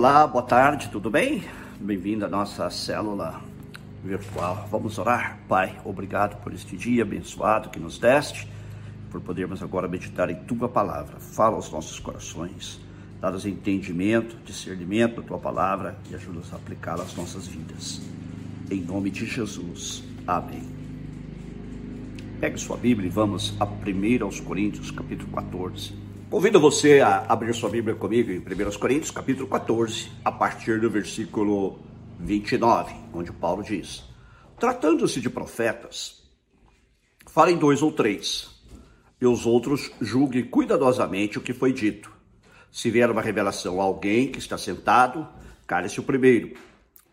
Olá, boa tarde, tudo bem? Bem-vindo à nossa célula virtual. Vamos orar? Pai, obrigado por este dia abençoado que nos deste, por podermos agora meditar em tua palavra. Fala aos nossos corações, dá-nos entendimento, discernimento da tua palavra e ajuda-nos a aplicá-la às nossas vidas. Em nome de Jesus. Amém. Pegue sua Bíblia e vamos a 1 aos Coríntios, capítulo 14. Convido você a abrir sua Bíblia comigo em 1 Coríntios, capítulo 14, a partir do versículo 29, onde Paulo diz: Tratando-se de profetas, falem dois ou três, e os outros julguem cuidadosamente o que foi dito. Se vier uma revelação a alguém que está sentado, cale-se o primeiro,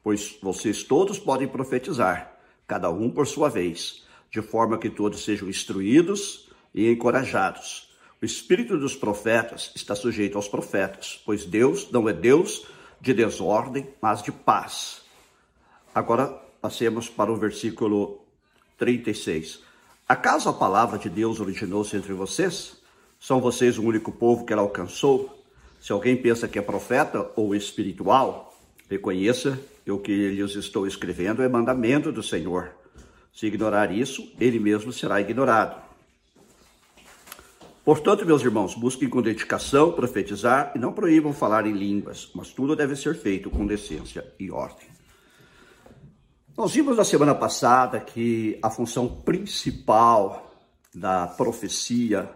pois vocês todos podem profetizar, cada um por sua vez de forma que todos sejam instruídos e encorajados. O espírito dos profetas está sujeito aos profetas, pois Deus não é Deus de desordem, mas de paz. Agora passemos para o versículo 36. Acaso a palavra de Deus originou-se entre vocês? São vocês o único povo que ela alcançou? Se alguém pensa que é profeta ou espiritual, reconheça que o que lhes estou escrevendo é mandamento do Senhor. Se ignorar isso, ele mesmo será ignorado. Portanto, meus irmãos, busquem com dedicação profetizar e não proíbam falar em línguas, mas tudo deve ser feito com decência e ordem. Nós vimos na semana passada que a função principal da profecia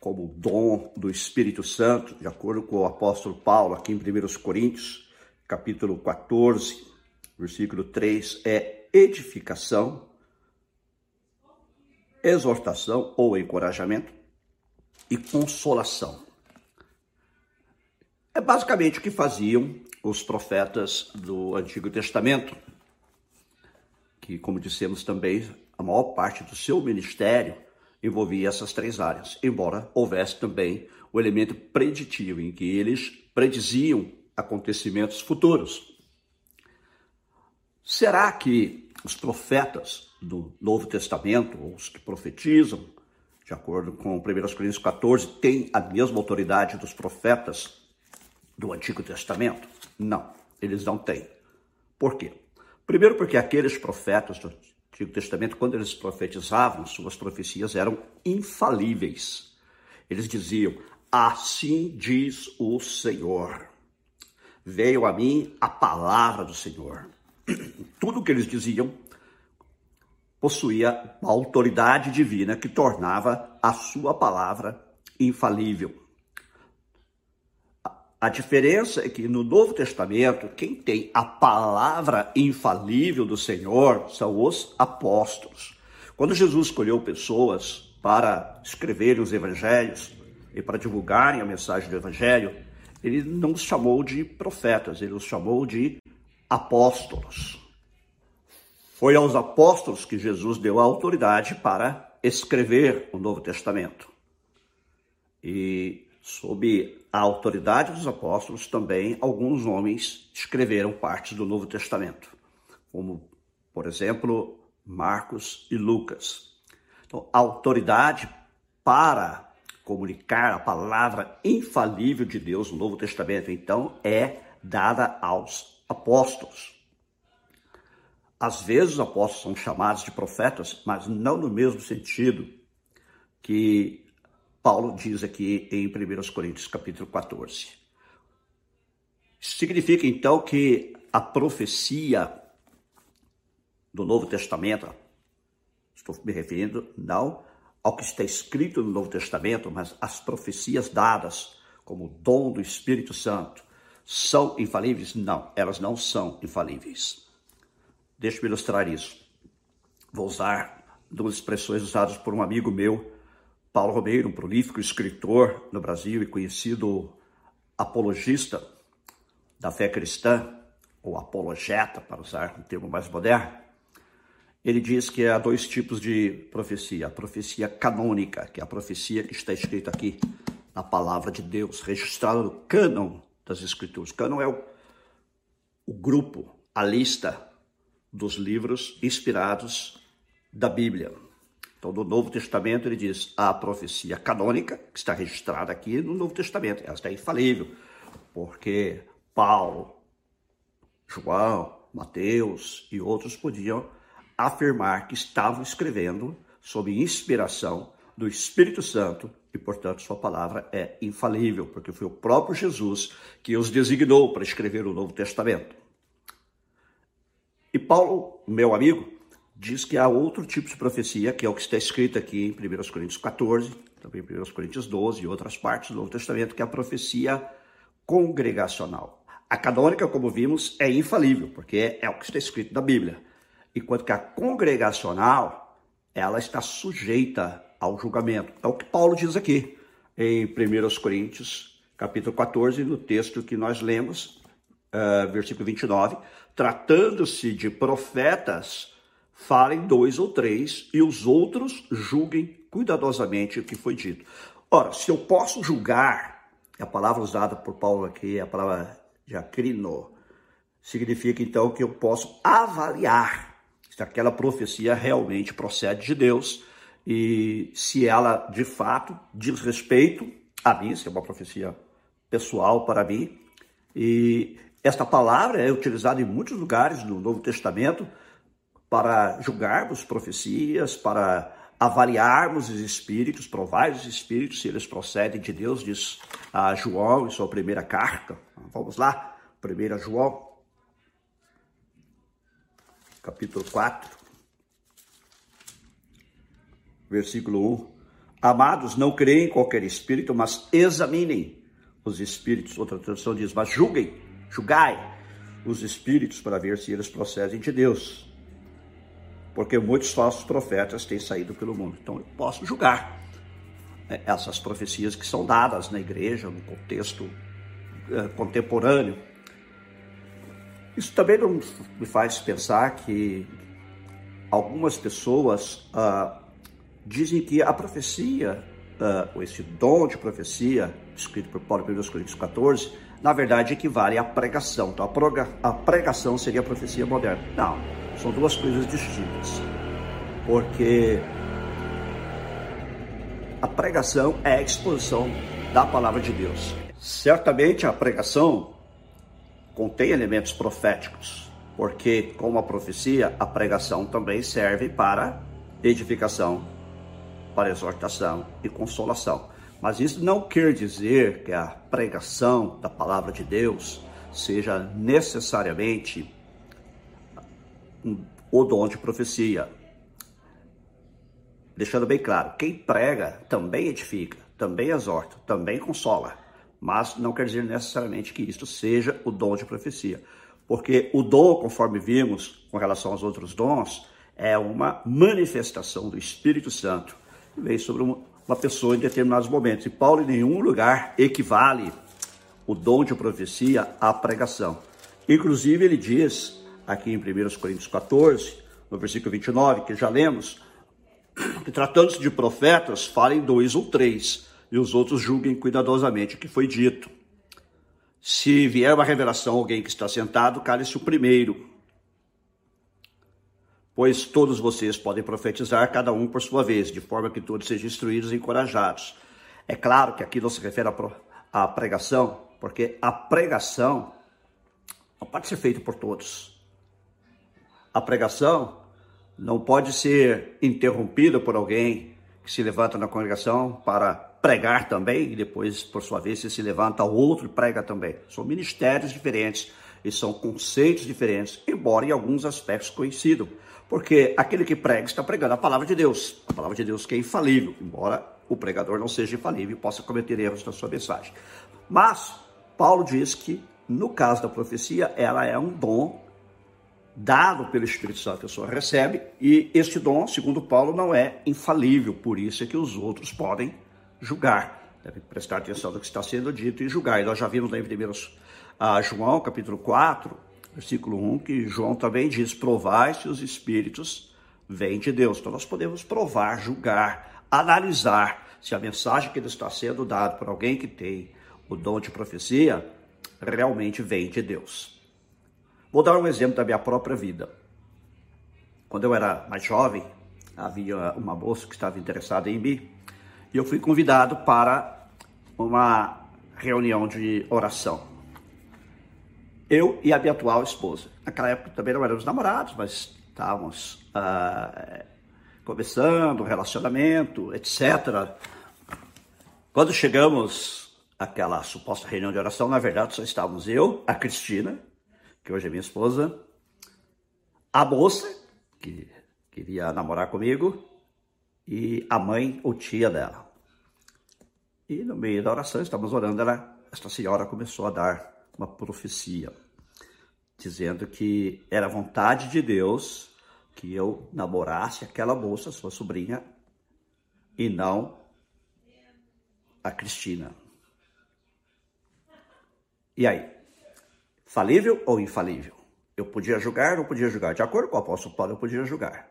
como dom do Espírito Santo, de acordo com o apóstolo Paulo, aqui em 1 Coríntios, capítulo 14, versículo 3, é edificação, exortação ou encorajamento e consolação. É basicamente o que faziam os profetas do Antigo Testamento, que, como dissemos também, a maior parte do seu ministério envolvia essas três áreas, embora houvesse também o elemento preditivo, em que eles prediziam acontecimentos futuros. Será que os profetas do Novo Testamento, ou os que profetizam, de acordo com 1 Coríntios 14, têm a mesma autoridade dos profetas do Antigo Testamento? Não, eles não têm. Por quê? Primeiro, porque aqueles profetas do Antigo Testamento, quando eles profetizavam, suas profecias eram infalíveis. Eles diziam: Assim diz o Senhor. Veio a mim a palavra do Senhor tudo que eles diziam possuía uma autoridade divina que tornava a sua palavra infalível. A diferença é que no Novo Testamento, quem tem a palavra infalível do Senhor são os apóstolos. Quando Jesus escolheu pessoas para escreverem os evangelhos e para divulgarem a mensagem do evangelho, ele não os chamou de profetas, ele os chamou de apóstolos. Foi aos apóstolos que Jesus deu a autoridade para escrever o Novo Testamento. E sob a autoridade dos apóstolos também alguns homens escreveram partes do Novo Testamento, como, por exemplo, Marcos e Lucas. Então, a autoridade para comunicar a palavra infalível de Deus no Novo Testamento, então, é dada aos apóstolos. Às vezes os apóstolos são chamados de profetas, mas não no mesmo sentido que Paulo diz aqui em 1 Coríntios capítulo 14. Significa então que a profecia do Novo Testamento, estou me referindo não ao que está escrito no Novo Testamento, mas as profecias dadas como dom do Espírito Santo, são infalíveis? Não, elas não são infalíveis. Deixa eu ilustrar isso. Vou usar duas expressões usadas por um amigo meu, Paulo Romeiro, um prolífico escritor no Brasil e conhecido apologista da fé cristã, ou apologeta, para usar um termo mais moderno. Ele diz que há dois tipos de profecia: a profecia canônica, que é a profecia que está escrita aqui na palavra de Deus, registrada no cânon das Escrituras. Cânon é o, o grupo, a lista dos livros inspirados da Bíblia. Então, no Novo Testamento, ele diz a profecia canônica, que está registrada aqui no Novo Testamento. Ela está infalível, porque Paulo, João, Mateus e outros podiam afirmar que estavam escrevendo sob inspiração do Espírito Santo e, portanto, sua palavra é infalível, porque foi o próprio Jesus que os designou para escrever o Novo Testamento. E Paulo, meu amigo, diz que há outro tipo de profecia, que é o que está escrito aqui em 1 Coríntios 14, também em 1 Coríntios 12 e outras partes do Novo Testamento, que é a profecia congregacional. A canônica, como vimos, é infalível, porque é o que está escrito na Bíblia. Enquanto que a congregacional, ela está sujeita ao julgamento. É o que Paulo diz aqui em 1 Coríntios, capítulo 14, no texto que nós lemos, uh, versículo 29, tratando-se de profetas, falem dois ou três e os outros julguem cuidadosamente o que foi dito. Ora, se eu posso julgar, a palavra usada por Paulo aqui é a palavra jacrino, significa então que eu posso avaliar se aquela profecia realmente procede de Deus e se ela de fato diz respeito a mim, se é uma profecia pessoal para mim. E esta palavra é utilizada em muitos lugares no Novo Testamento para julgarmos profecias, para avaliarmos os espíritos, provar os espíritos, se eles procedem de Deus, diz a João em sua primeira carta. Vamos lá, 1 João, capítulo 4, versículo 1. Amados, não creem em qualquer espírito, mas examinem os espíritos. Outra tradução diz, mas julguem, julgai os espíritos para ver se eles procedem de Deus porque muitos falsos profetas têm saído pelo mundo. Então eu posso julgar né, essas profecias que são dadas na igreja, no contexto eh, contemporâneo. Isso também não me faz pensar que algumas pessoas ah, dizem que a profecia, ah, ou esse dom de profecia, escrito por Paulo em 1 Coríntios 14, na verdade equivale à pregação. Então a pregação seria a profecia moderna. Não. São duas coisas distintas. Porque a pregação é a exposição da palavra de Deus. Certamente a pregação contém elementos proféticos, porque, como a profecia, a pregação também serve para edificação, para exortação e consolação. Mas isso não quer dizer que a pregação da palavra de Deus seja necessariamente o dom de profecia. Deixando bem claro, quem prega também edifica, também exorta, também consola, mas não quer dizer necessariamente que isto seja o dom de profecia, porque o dom, conforme vimos com relação aos outros dons, é uma manifestação do Espírito Santo que vem sobre uma pessoa em determinados momentos. E Paulo, em nenhum lugar, equivale o dom de profecia à pregação. Inclusive, ele diz aqui em 1 Coríntios 14, no versículo 29, que já lemos, que tratando-se de profetas, falem dois ou três, e os outros julguem cuidadosamente o que foi dito. Se vier uma revelação a alguém que está sentado, cale-se o primeiro. Pois todos vocês podem profetizar, cada um por sua vez, de forma que todos sejam instruídos e encorajados. É claro que aqui não se refere à pregação, porque a pregação não pode ser feita por todos a pregação não pode ser interrompida por alguém que se levanta na congregação para pregar também e depois, por sua vez, se, se levanta outro e prega também. São ministérios diferentes e são conceitos diferentes, embora em alguns aspectos coincidam. Porque aquele que prega está pregando a palavra de Deus, a palavra de Deus que é infalível, embora o pregador não seja infalível e possa cometer erros na sua mensagem. Mas Paulo diz que no caso da profecia, ela é um dom dado pelo Espírito Santo, a pessoa recebe, e este dom, segundo Paulo, não é infalível, por isso é que os outros podem julgar. Deve prestar atenção no que está sendo dito e julgar. E nós já vimos lá em 1 a João, capítulo 4, versículo 1, que João também diz: provai se os espíritos vêm de Deus. Então nós podemos provar, julgar, analisar se a mensagem que está sendo dada por alguém que tem o dom de profecia realmente vem de Deus. Vou dar um exemplo da minha própria vida. Quando eu era mais jovem, havia uma moça que estava interessada em mim e eu fui convidado para uma reunião de oração. Eu e a minha atual esposa. Naquela época também não éramos namorados, mas estávamos ah, começando, relacionamento, etc. Quando chegamos àquela suposta reunião de oração, na verdade só estávamos eu, a Cristina, que hoje é minha esposa, a moça, que queria namorar comigo, e a mãe ou tia dela. E no meio da oração, estávamos orando, ela, esta senhora começou a dar uma profecia, dizendo que era vontade de Deus que eu namorasse aquela moça, sua sobrinha, e não a Cristina. E aí? Falível ou infalível? Eu podia julgar ou não podia julgar? De acordo com o apóstolo Paulo, eu podia julgar.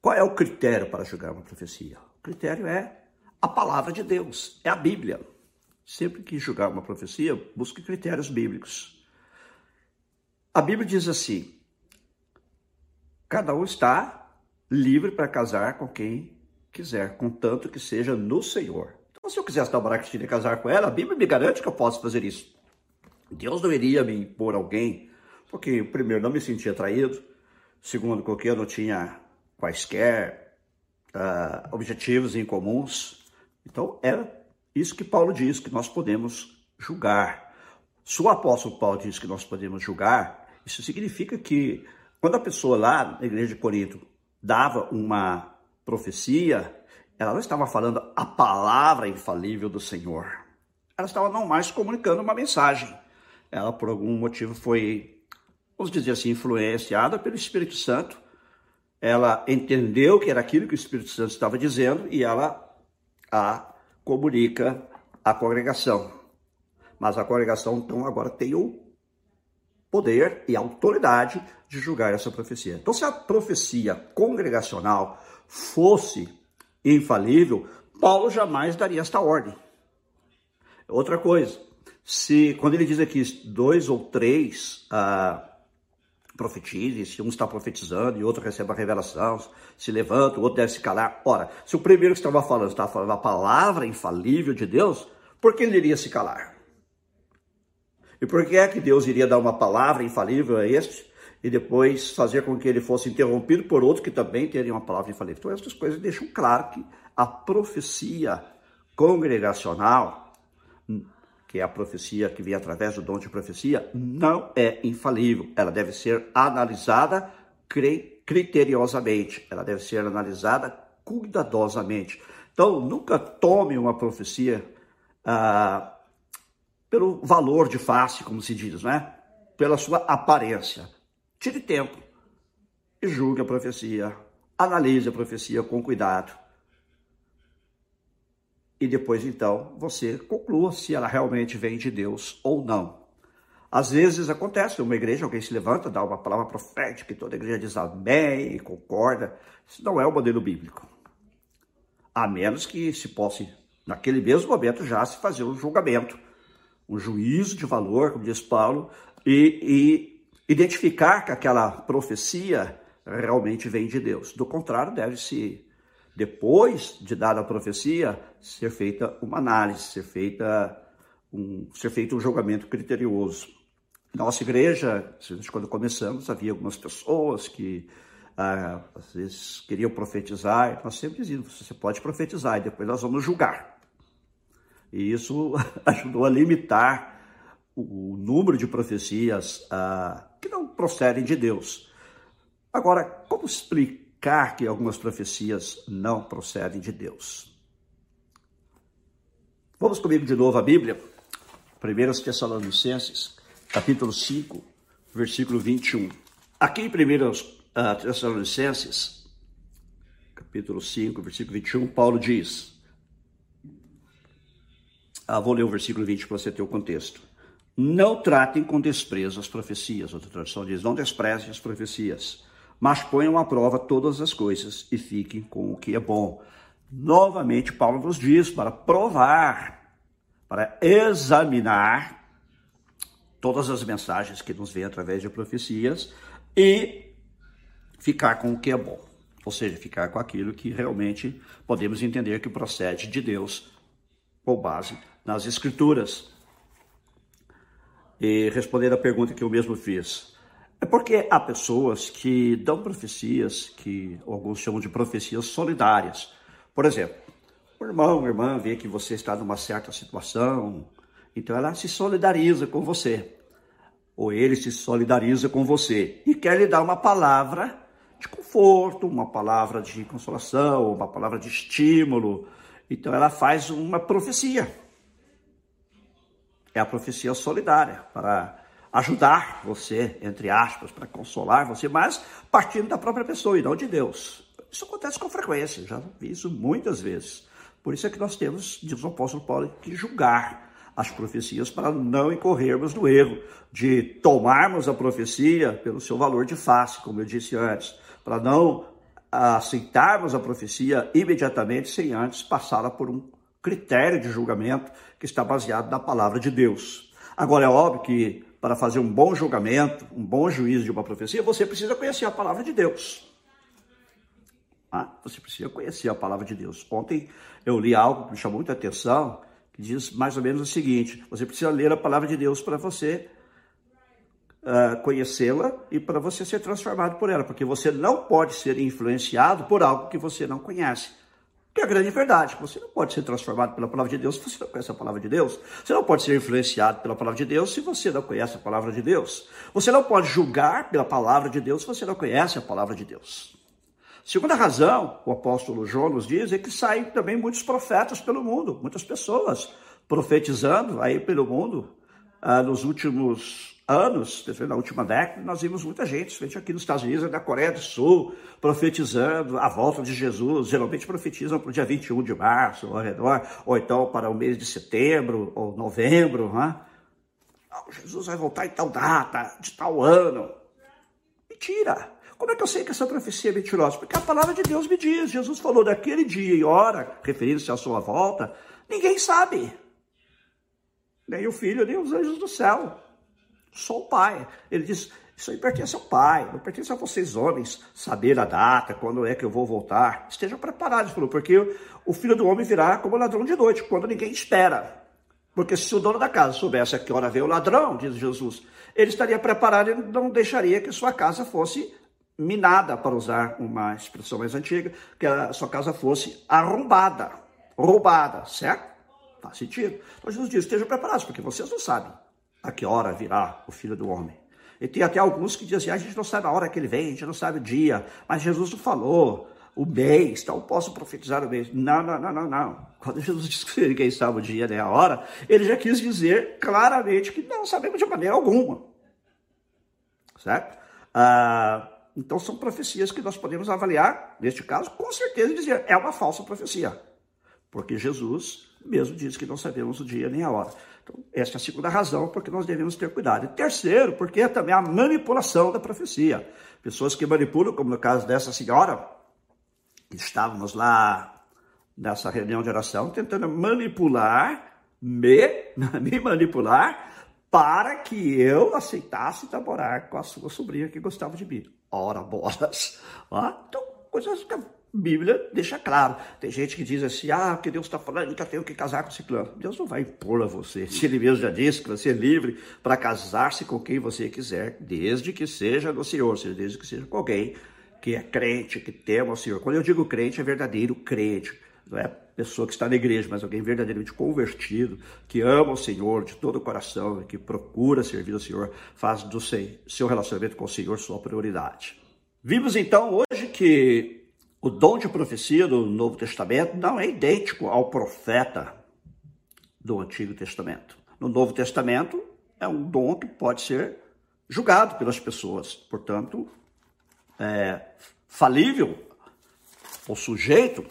Qual é o critério para julgar uma profecia? O critério é a palavra de Deus, é a Bíblia. Sempre que julgar uma profecia, busque critérios bíblicos. A Bíblia diz assim: cada um está livre para casar com quem quiser, contanto que seja no Senhor. Então, se eu quisesse namorar Cristina e casar com ela, a Bíblia me garante que eu posso fazer isso. Deus não iria me impor alguém, porque, primeiro, não me sentia atraído, segundo, porque eu não tinha quaisquer uh, objetivos em comuns. Então, era isso que Paulo diz, que nós podemos julgar. Se o apóstolo Paulo diz que nós podemos julgar, isso significa que quando a pessoa lá na igreja de Corinto dava uma profecia, ela não estava falando a palavra infalível do Senhor. Ela estava não mais comunicando uma mensagem. Ela, por algum motivo, foi, vamos dizer assim, influenciada pelo Espírito Santo. Ela entendeu que era aquilo que o Espírito Santo estava dizendo e ela a comunica à congregação. Mas a congregação, então, agora tem o poder e autoridade de julgar essa profecia. Então, se a profecia congregacional fosse infalível, Paulo jamais daria esta ordem. Outra coisa, se quando ele diz aqui dois ou três ah, profetizem, se um está profetizando e outro recebe a revelação, se levanta, o outro deve se calar. Ora, se o primeiro que estava falando estava falando a palavra infalível de Deus, por que ele iria se calar? E por que é que Deus iria dar uma palavra infalível a este e depois fazer com que ele fosse interrompido por outro que também teria uma palavra infalível? Então, essas coisas deixam claro que a profecia congregacional que é a profecia que vem através do dom de profecia, não é infalível. Ela deve ser analisada criteriosamente, ela deve ser analisada cuidadosamente. Então, nunca tome uma profecia ah, pelo valor de face, como se diz, né? Pela sua aparência. Tire tempo e julgue a profecia, analise a profecia com cuidado e depois então você conclua se ela realmente vem de Deus ou não. Às vezes acontece, uma igreja, alguém se levanta, dá uma palavra profética e toda a igreja diz amém, concorda. Isso não é o modelo bíblico. A menos que se possa, naquele mesmo momento, já se fazer um julgamento, um juízo de valor, como diz Paulo, e, e identificar que aquela profecia realmente vem de Deus. Do contrário, deve-se depois de dada a profecia, ser feita uma análise, ser, feita um, ser feito um julgamento criterioso. Nossa igreja, quando começamos, havia algumas pessoas que ah, às vezes queriam profetizar, nós sempre dizíamos, você pode profetizar e depois nós vamos julgar. E isso ajudou a limitar o número de profecias ah, que não procedem de Deus. Agora, como explicar? Indicar que algumas profecias não procedem de Deus. Vamos comigo de novo à Bíblia, 1 Tessalonicenses, capítulo 5, versículo 21. Aqui em 1 uh, Tessalonicenses, capítulo 5, versículo 21, Paulo diz, ah, vou ler o versículo 20 para você ter o contexto. Não tratem com desprezo as profecias. Outra tradução diz: não desprezem as profecias mas ponham à prova todas as coisas e fiquem com o que é bom. Novamente, Paulo nos diz para provar, para examinar todas as mensagens que nos vêm através de profecias e ficar com o que é bom. Ou seja, ficar com aquilo que realmente podemos entender que procede de Deus com base nas Escrituras. e respondendo a pergunta que eu mesmo fiz. É porque há pessoas que dão profecias que alguns chamam de profecias solidárias. Por exemplo, o irmão, a irmã vê que você está numa certa situação, então ela se solidariza com você. Ou ele se solidariza com você e quer lhe dar uma palavra de conforto, uma palavra de consolação, uma palavra de estímulo. Então ela faz uma profecia. É a profecia solidária para ajudar você, entre aspas, para consolar você, mas partindo da própria pessoa e não de Deus. Isso acontece com frequência, já vi isso muitas vezes. Por isso é que nós temos, diz o apóstolo Paulo, que julgar as profecias para não incorrermos no erro de tomarmos a profecia pelo seu valor de face, como eu disse antes, para não aceitarmos a profecia imediatamente sem antes passá-la por um critério de julgamento que está baseado na palavra de Deus. Agora é óbvio que para fazer um bom julgamento, um bom juízo de uma profecia, você precisa conhecer a palavra de Deus. Ah, você precisa conhecer a palavra de Deus. Ontem eu li algo que me chamou muita atenção, que diz mais ou menos o seguinte: você precisa ler a palavra de Deus para você uh, conhecê-la e para você ser transformado por ela, porque você não pode ser influenciado por algo que você não conhece. Que é a grande verdade. Você não pode ser transformado pela palavra de Deus se você não conhece a palavra de Deus. Você não pode ser influenciado pela palavra de Deus se você não conhece a palavra de Deus. Você não pode julgar pela palavra de Deus se você não conhece a palavra de Deus. Segunda razão, o apóstolo João nos diz, é que saem também muitos profetas pelo mundo, muitas pessoas profetizando aí pelo mundo. Ah, nos últimos anos, na última década, nós vimos muita gente, especialmente aqui nos Estados Unidos, na Coreia do Sul, profetizando a volta de Jesus. Geralmente profetizam para o dia 21 de março, ao redor, ou então para o mês de setembro ou novembro. Né? Jesus vai voltar em tal data, de tal ano. Mentira! Como é que eu sei que essa profecia é mentirosa? Porque a palavra de Deus me diz. Jesus falou daquele dia e hora, referindo-se à sua volta, ninguém sabe. Nem o filho, nem os anjos do céu. Só o Pai. Ele diz: Isso aí pertence ao Pai, não pertence a vocês, homens, saber a data, quando é que eu vou voltar. Estejam preparados, falou, porque o filho do homem virá como ladrão de noite, quando ninguém espera. Porque se o dono da casa soubesse a que hora veio o ladrão, diz Jesus, ele estaria preparado e não deixaria que sua casa fosse minada, para usar uma expressão mais antiga, que a sua casa fosse arrombada, roubada, certo? Faz sentido. Então Jesus diz, estejam preparados, porque vocês não sabem a que hora virá o Filho do Homem. E tem até alguns que dizem, ah, a gente não sabe a hora que ele vem, a gente não sabe o dia, mas Jesus não falou o mês, então posso profetizar o mês. Não, não, não, não, não. Quando Jesus disse que ninguém sabe o dia nem a hora, ele já quis dizer claramente que não sabemos de maneira alguma. Certo? Ah, então são profecias que nós podemos avaliar, neste caso, com certeza dizer, é uma falsa profecia. Porque Jesus mesmo disse que não sabemos o dia nem a hora. Então, essa é a segunda razão porque nós devemos ter cuidado. E terceiro, porque é também a manipulação da profecia. Pessoas que manipulam, como no caso dessa senhora, estávamos lá nessa reunião de oração, tentando manipular, me, me manipular, para que eu aceitasse namorar com a sua sobrinha que gostava de mim. Ora, bolas. Ah, então, coisas que Bíblia deixa claro. Tem gente que diz assim, ah, que Deus está falando eu tenho que casar com esse clã. Deus não vai impor a você. Se ele mesmo já disse que você é livre para casar-se com quem você quiser, desde que seja do Senhor, ou seja, desde que seja com alguém que é crente, que tema o Senhor. Quando eu digo crente, é verdadeiro crente não é pessoa que está na igreja, mas alguém verdadeiramente convertido, que ama o Senhor de todo o coração, que procura servir ao Senhor, faz do seu relacionamento com o Senhor sua prioridade. Vimos então hoje que o dom de profecia do Novo Testamento não é idêntico ao profeta do Antigo Testamento. No Novo Testamento é um dom que pode ser julgado pelas pessoas, portanto, é falível ou sujeito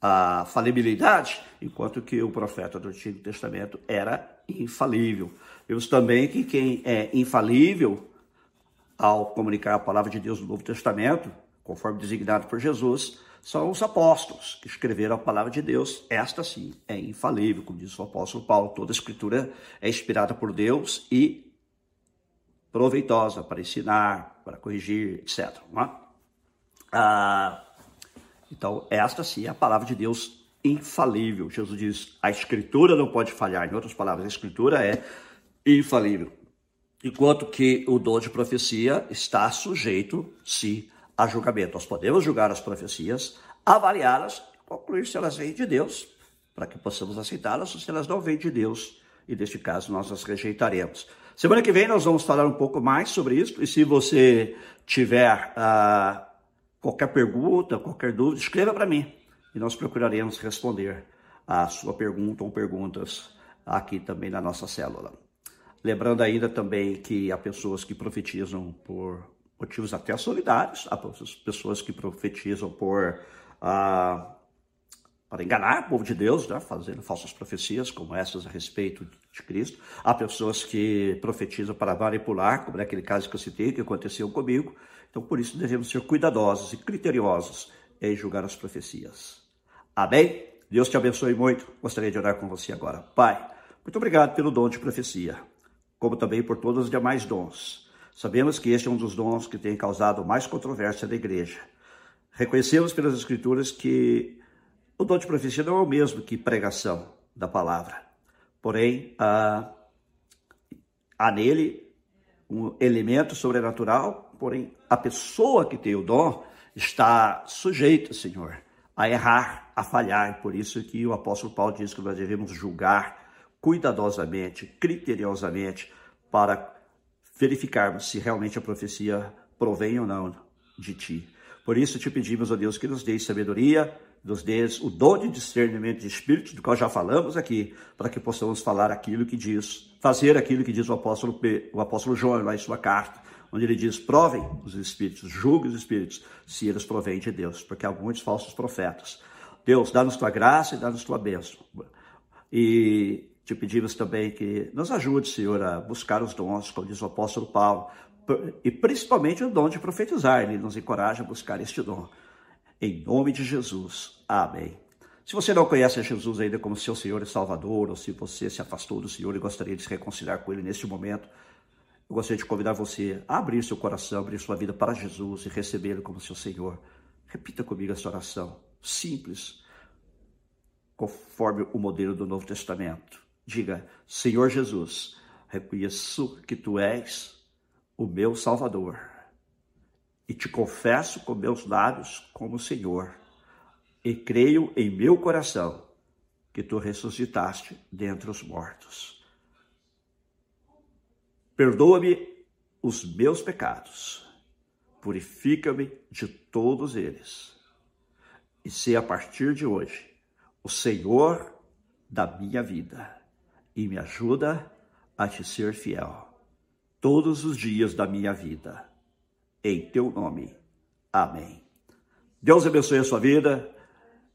a falibilidade, enquanto que o profeta do Antigo Testamento era infalível. Vemos também que quem é infalível ao comunicar a palavra de Deus no Novo Testamento, conforme designado por Jesus, são os apóstolos que escreveram a palavra de Deus. Esta sim é infalível, como diz o apóstolo Paulo. Toda a escritura é inspirada por Deus e proveitosa para ensinar, para corrigir, etc. É? Ah, então, esta sim é a palavra de Deus infalível. Jesus diz: a escritura não pode falhar. Em outras palavras, a escritura é infalível. Enquanto que o dom de profecia está sujeito, sim, a julgamento. Nós podemos julgar as profecias, avaliá-las, concluir se elas vêm de Deus, para que possamos aceitá-las, ou se elas não vêm de Deus, e neste caso nós as rejeitaremos. Semana que vem nós vamos falar um pouco mais sobre isso, e se você tiver ah, qualquer pergunta, qualquer dúvida, escreva para mim, e nós procuraremos responder a sua pergunta ou perguntas aqui também na nossa célula. Lembrando ainda também que há pessoas que profetizam por motivos até solidários, há pessoas que profetizam por ah, para enganar o povo de Deus, né, fazendo falsas profecias como essas a respeito de Cristo. Há pessoas que profetizam para manipular, como naquele caso que eu citei, que aconteceu comigo. Então, por isso, devemos ser cuidadosos e criteriosos em julgar as profecias. Amém? Deus te abençoe muito. Gostaria de orar com você agora. Pai, muito obrigado pelo dom de profecia como também por todos os demais dons. Sabemos que este é um dos dons que tem causado mais controvérsia da igreja. Reconhecemos pelas Escrituras que o dom de profecia não é o mesmo que pregação da palavra. Porém, há, há nele um elemento sobrenatural, porém, a pessoa que tem o dom está sujeita, Senhor, a errar, a falhar. Por isso que o apóstolo Paulo diz que nós devemos julgar cuidadosamente, criteriosamente, para verificarmos se realmente a profecia provém ou não de ti. Por isso te pedimos, ó Deus, que nos dê sabedoria, nos dê o dom de discernimento de espírito, do qual já falamos aqui, para que possamos falar aquilo que diz, fazer aquilo que diz o apóstolo, o apóstolo João lá em sua carta, onde ele diz: provem os espíritos, julguem os espíritos, se eles provêm de Deus, porque há muitos falsos profetas. Deus, dá-nos tua graça e dá-nos tua bênção. E te pedimos também que nos ajude, Senhor, a buscar os dons, como diz o apóstolo Paulo, e principalmente o dom de profetizar. Ele nos encoraja a buscar este dom. Em nome de Jesus. Amém. Se você não conhece Jesus ainda como seu Senhor e Salvador, ou se você se afastou do Senhor e gostaria de se reconciliar com Ele neste momento, eu gostaria de convidar você a abrir seu coração, abrir sua vida para Jesus e recebê-lo como seu Senhor. Repita comigo essa oração, simples, conforme o modelo do Novo Testamento. Diga, Senhor Jesus, reconheço que tu és o meu Salvador e te confesso com meus lábios como Senhor e creio em meu coração que tu ressuscitaste dentre os mortos. Perdoa-me os meus pecados, purifica-me de todos eles e se a partir de hoje o Senhor da minha vida e me ajuda a te ser fiel todos os dias da minha vida. Em teu nome. Amém. Deus abençoe a sua vida.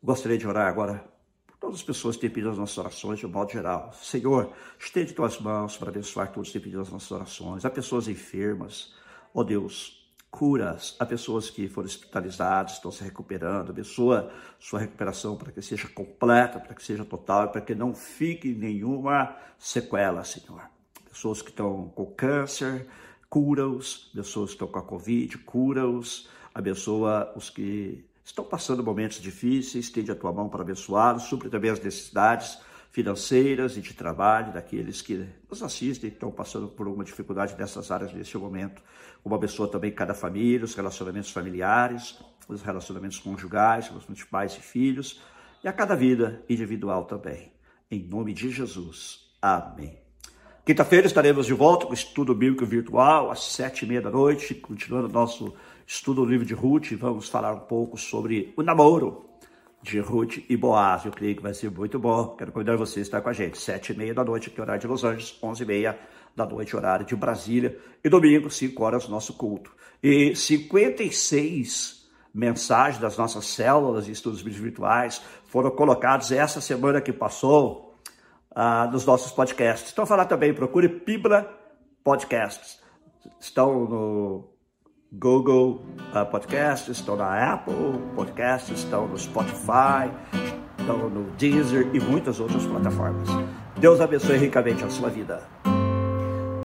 Gostaria de orar agora por todas as pessoas que têm pedido as nossas orações de um modo geral. Senhor, estende tuas mãos para abençoar todos que têm pedido as nossas orações. Há pessoas enfermas. Ó oh Deus, curas a pessoas que foram hospitalizadas, estão se recuperando, abençoa sua recuperação para que seja completa, para que seja total, para que não fique nenhuma sequela, Senhor. Pessoas que estão com câncer, cura-os, pessoas que estão com a Covid, cura-os, abençoa os que estão passando momentos difíceis, estende a tua mão para abençoá-los, supre também as necessidades financeiras e de trabalho daqueles que nos assistem estão passando por alguma dificuldade nessas áreas nesse momento. Uma pessoa também cada família, os relacionamentos familiares, os relacionamentos conjugais, relacionamentos de pais e filhos, e a cada vida individual também. Em nome de Jesus. Amém. Quinta-feira estaremos de volta com o estudo bíblico virtual, às sete e meia da noite, continuando nosso estudo do livro de Ruth. Vamos falar um pouco sobre o namoro de Ruth e Boaz. Eu creio que vai ser muito bom. Quero convidar você a estar com a gente. Sete e meia da noite, aqui horário de Los Angeles, onze e meia da noite, horário de Brasília. E domingo, cinco horas, nosso culto. E 56 mensagens das nossas células e estudos virtuais foram colocados essa semana que passou uh, nos nossos podcasts. Então, falar também, procure Pibla Podcasts. Estão no Google uh, Podcasts, estão na Apple Podcasts, estão no Spotify, estão no Deezer e muitas outras plataformas. Deus abençoe ricamente a sua vida.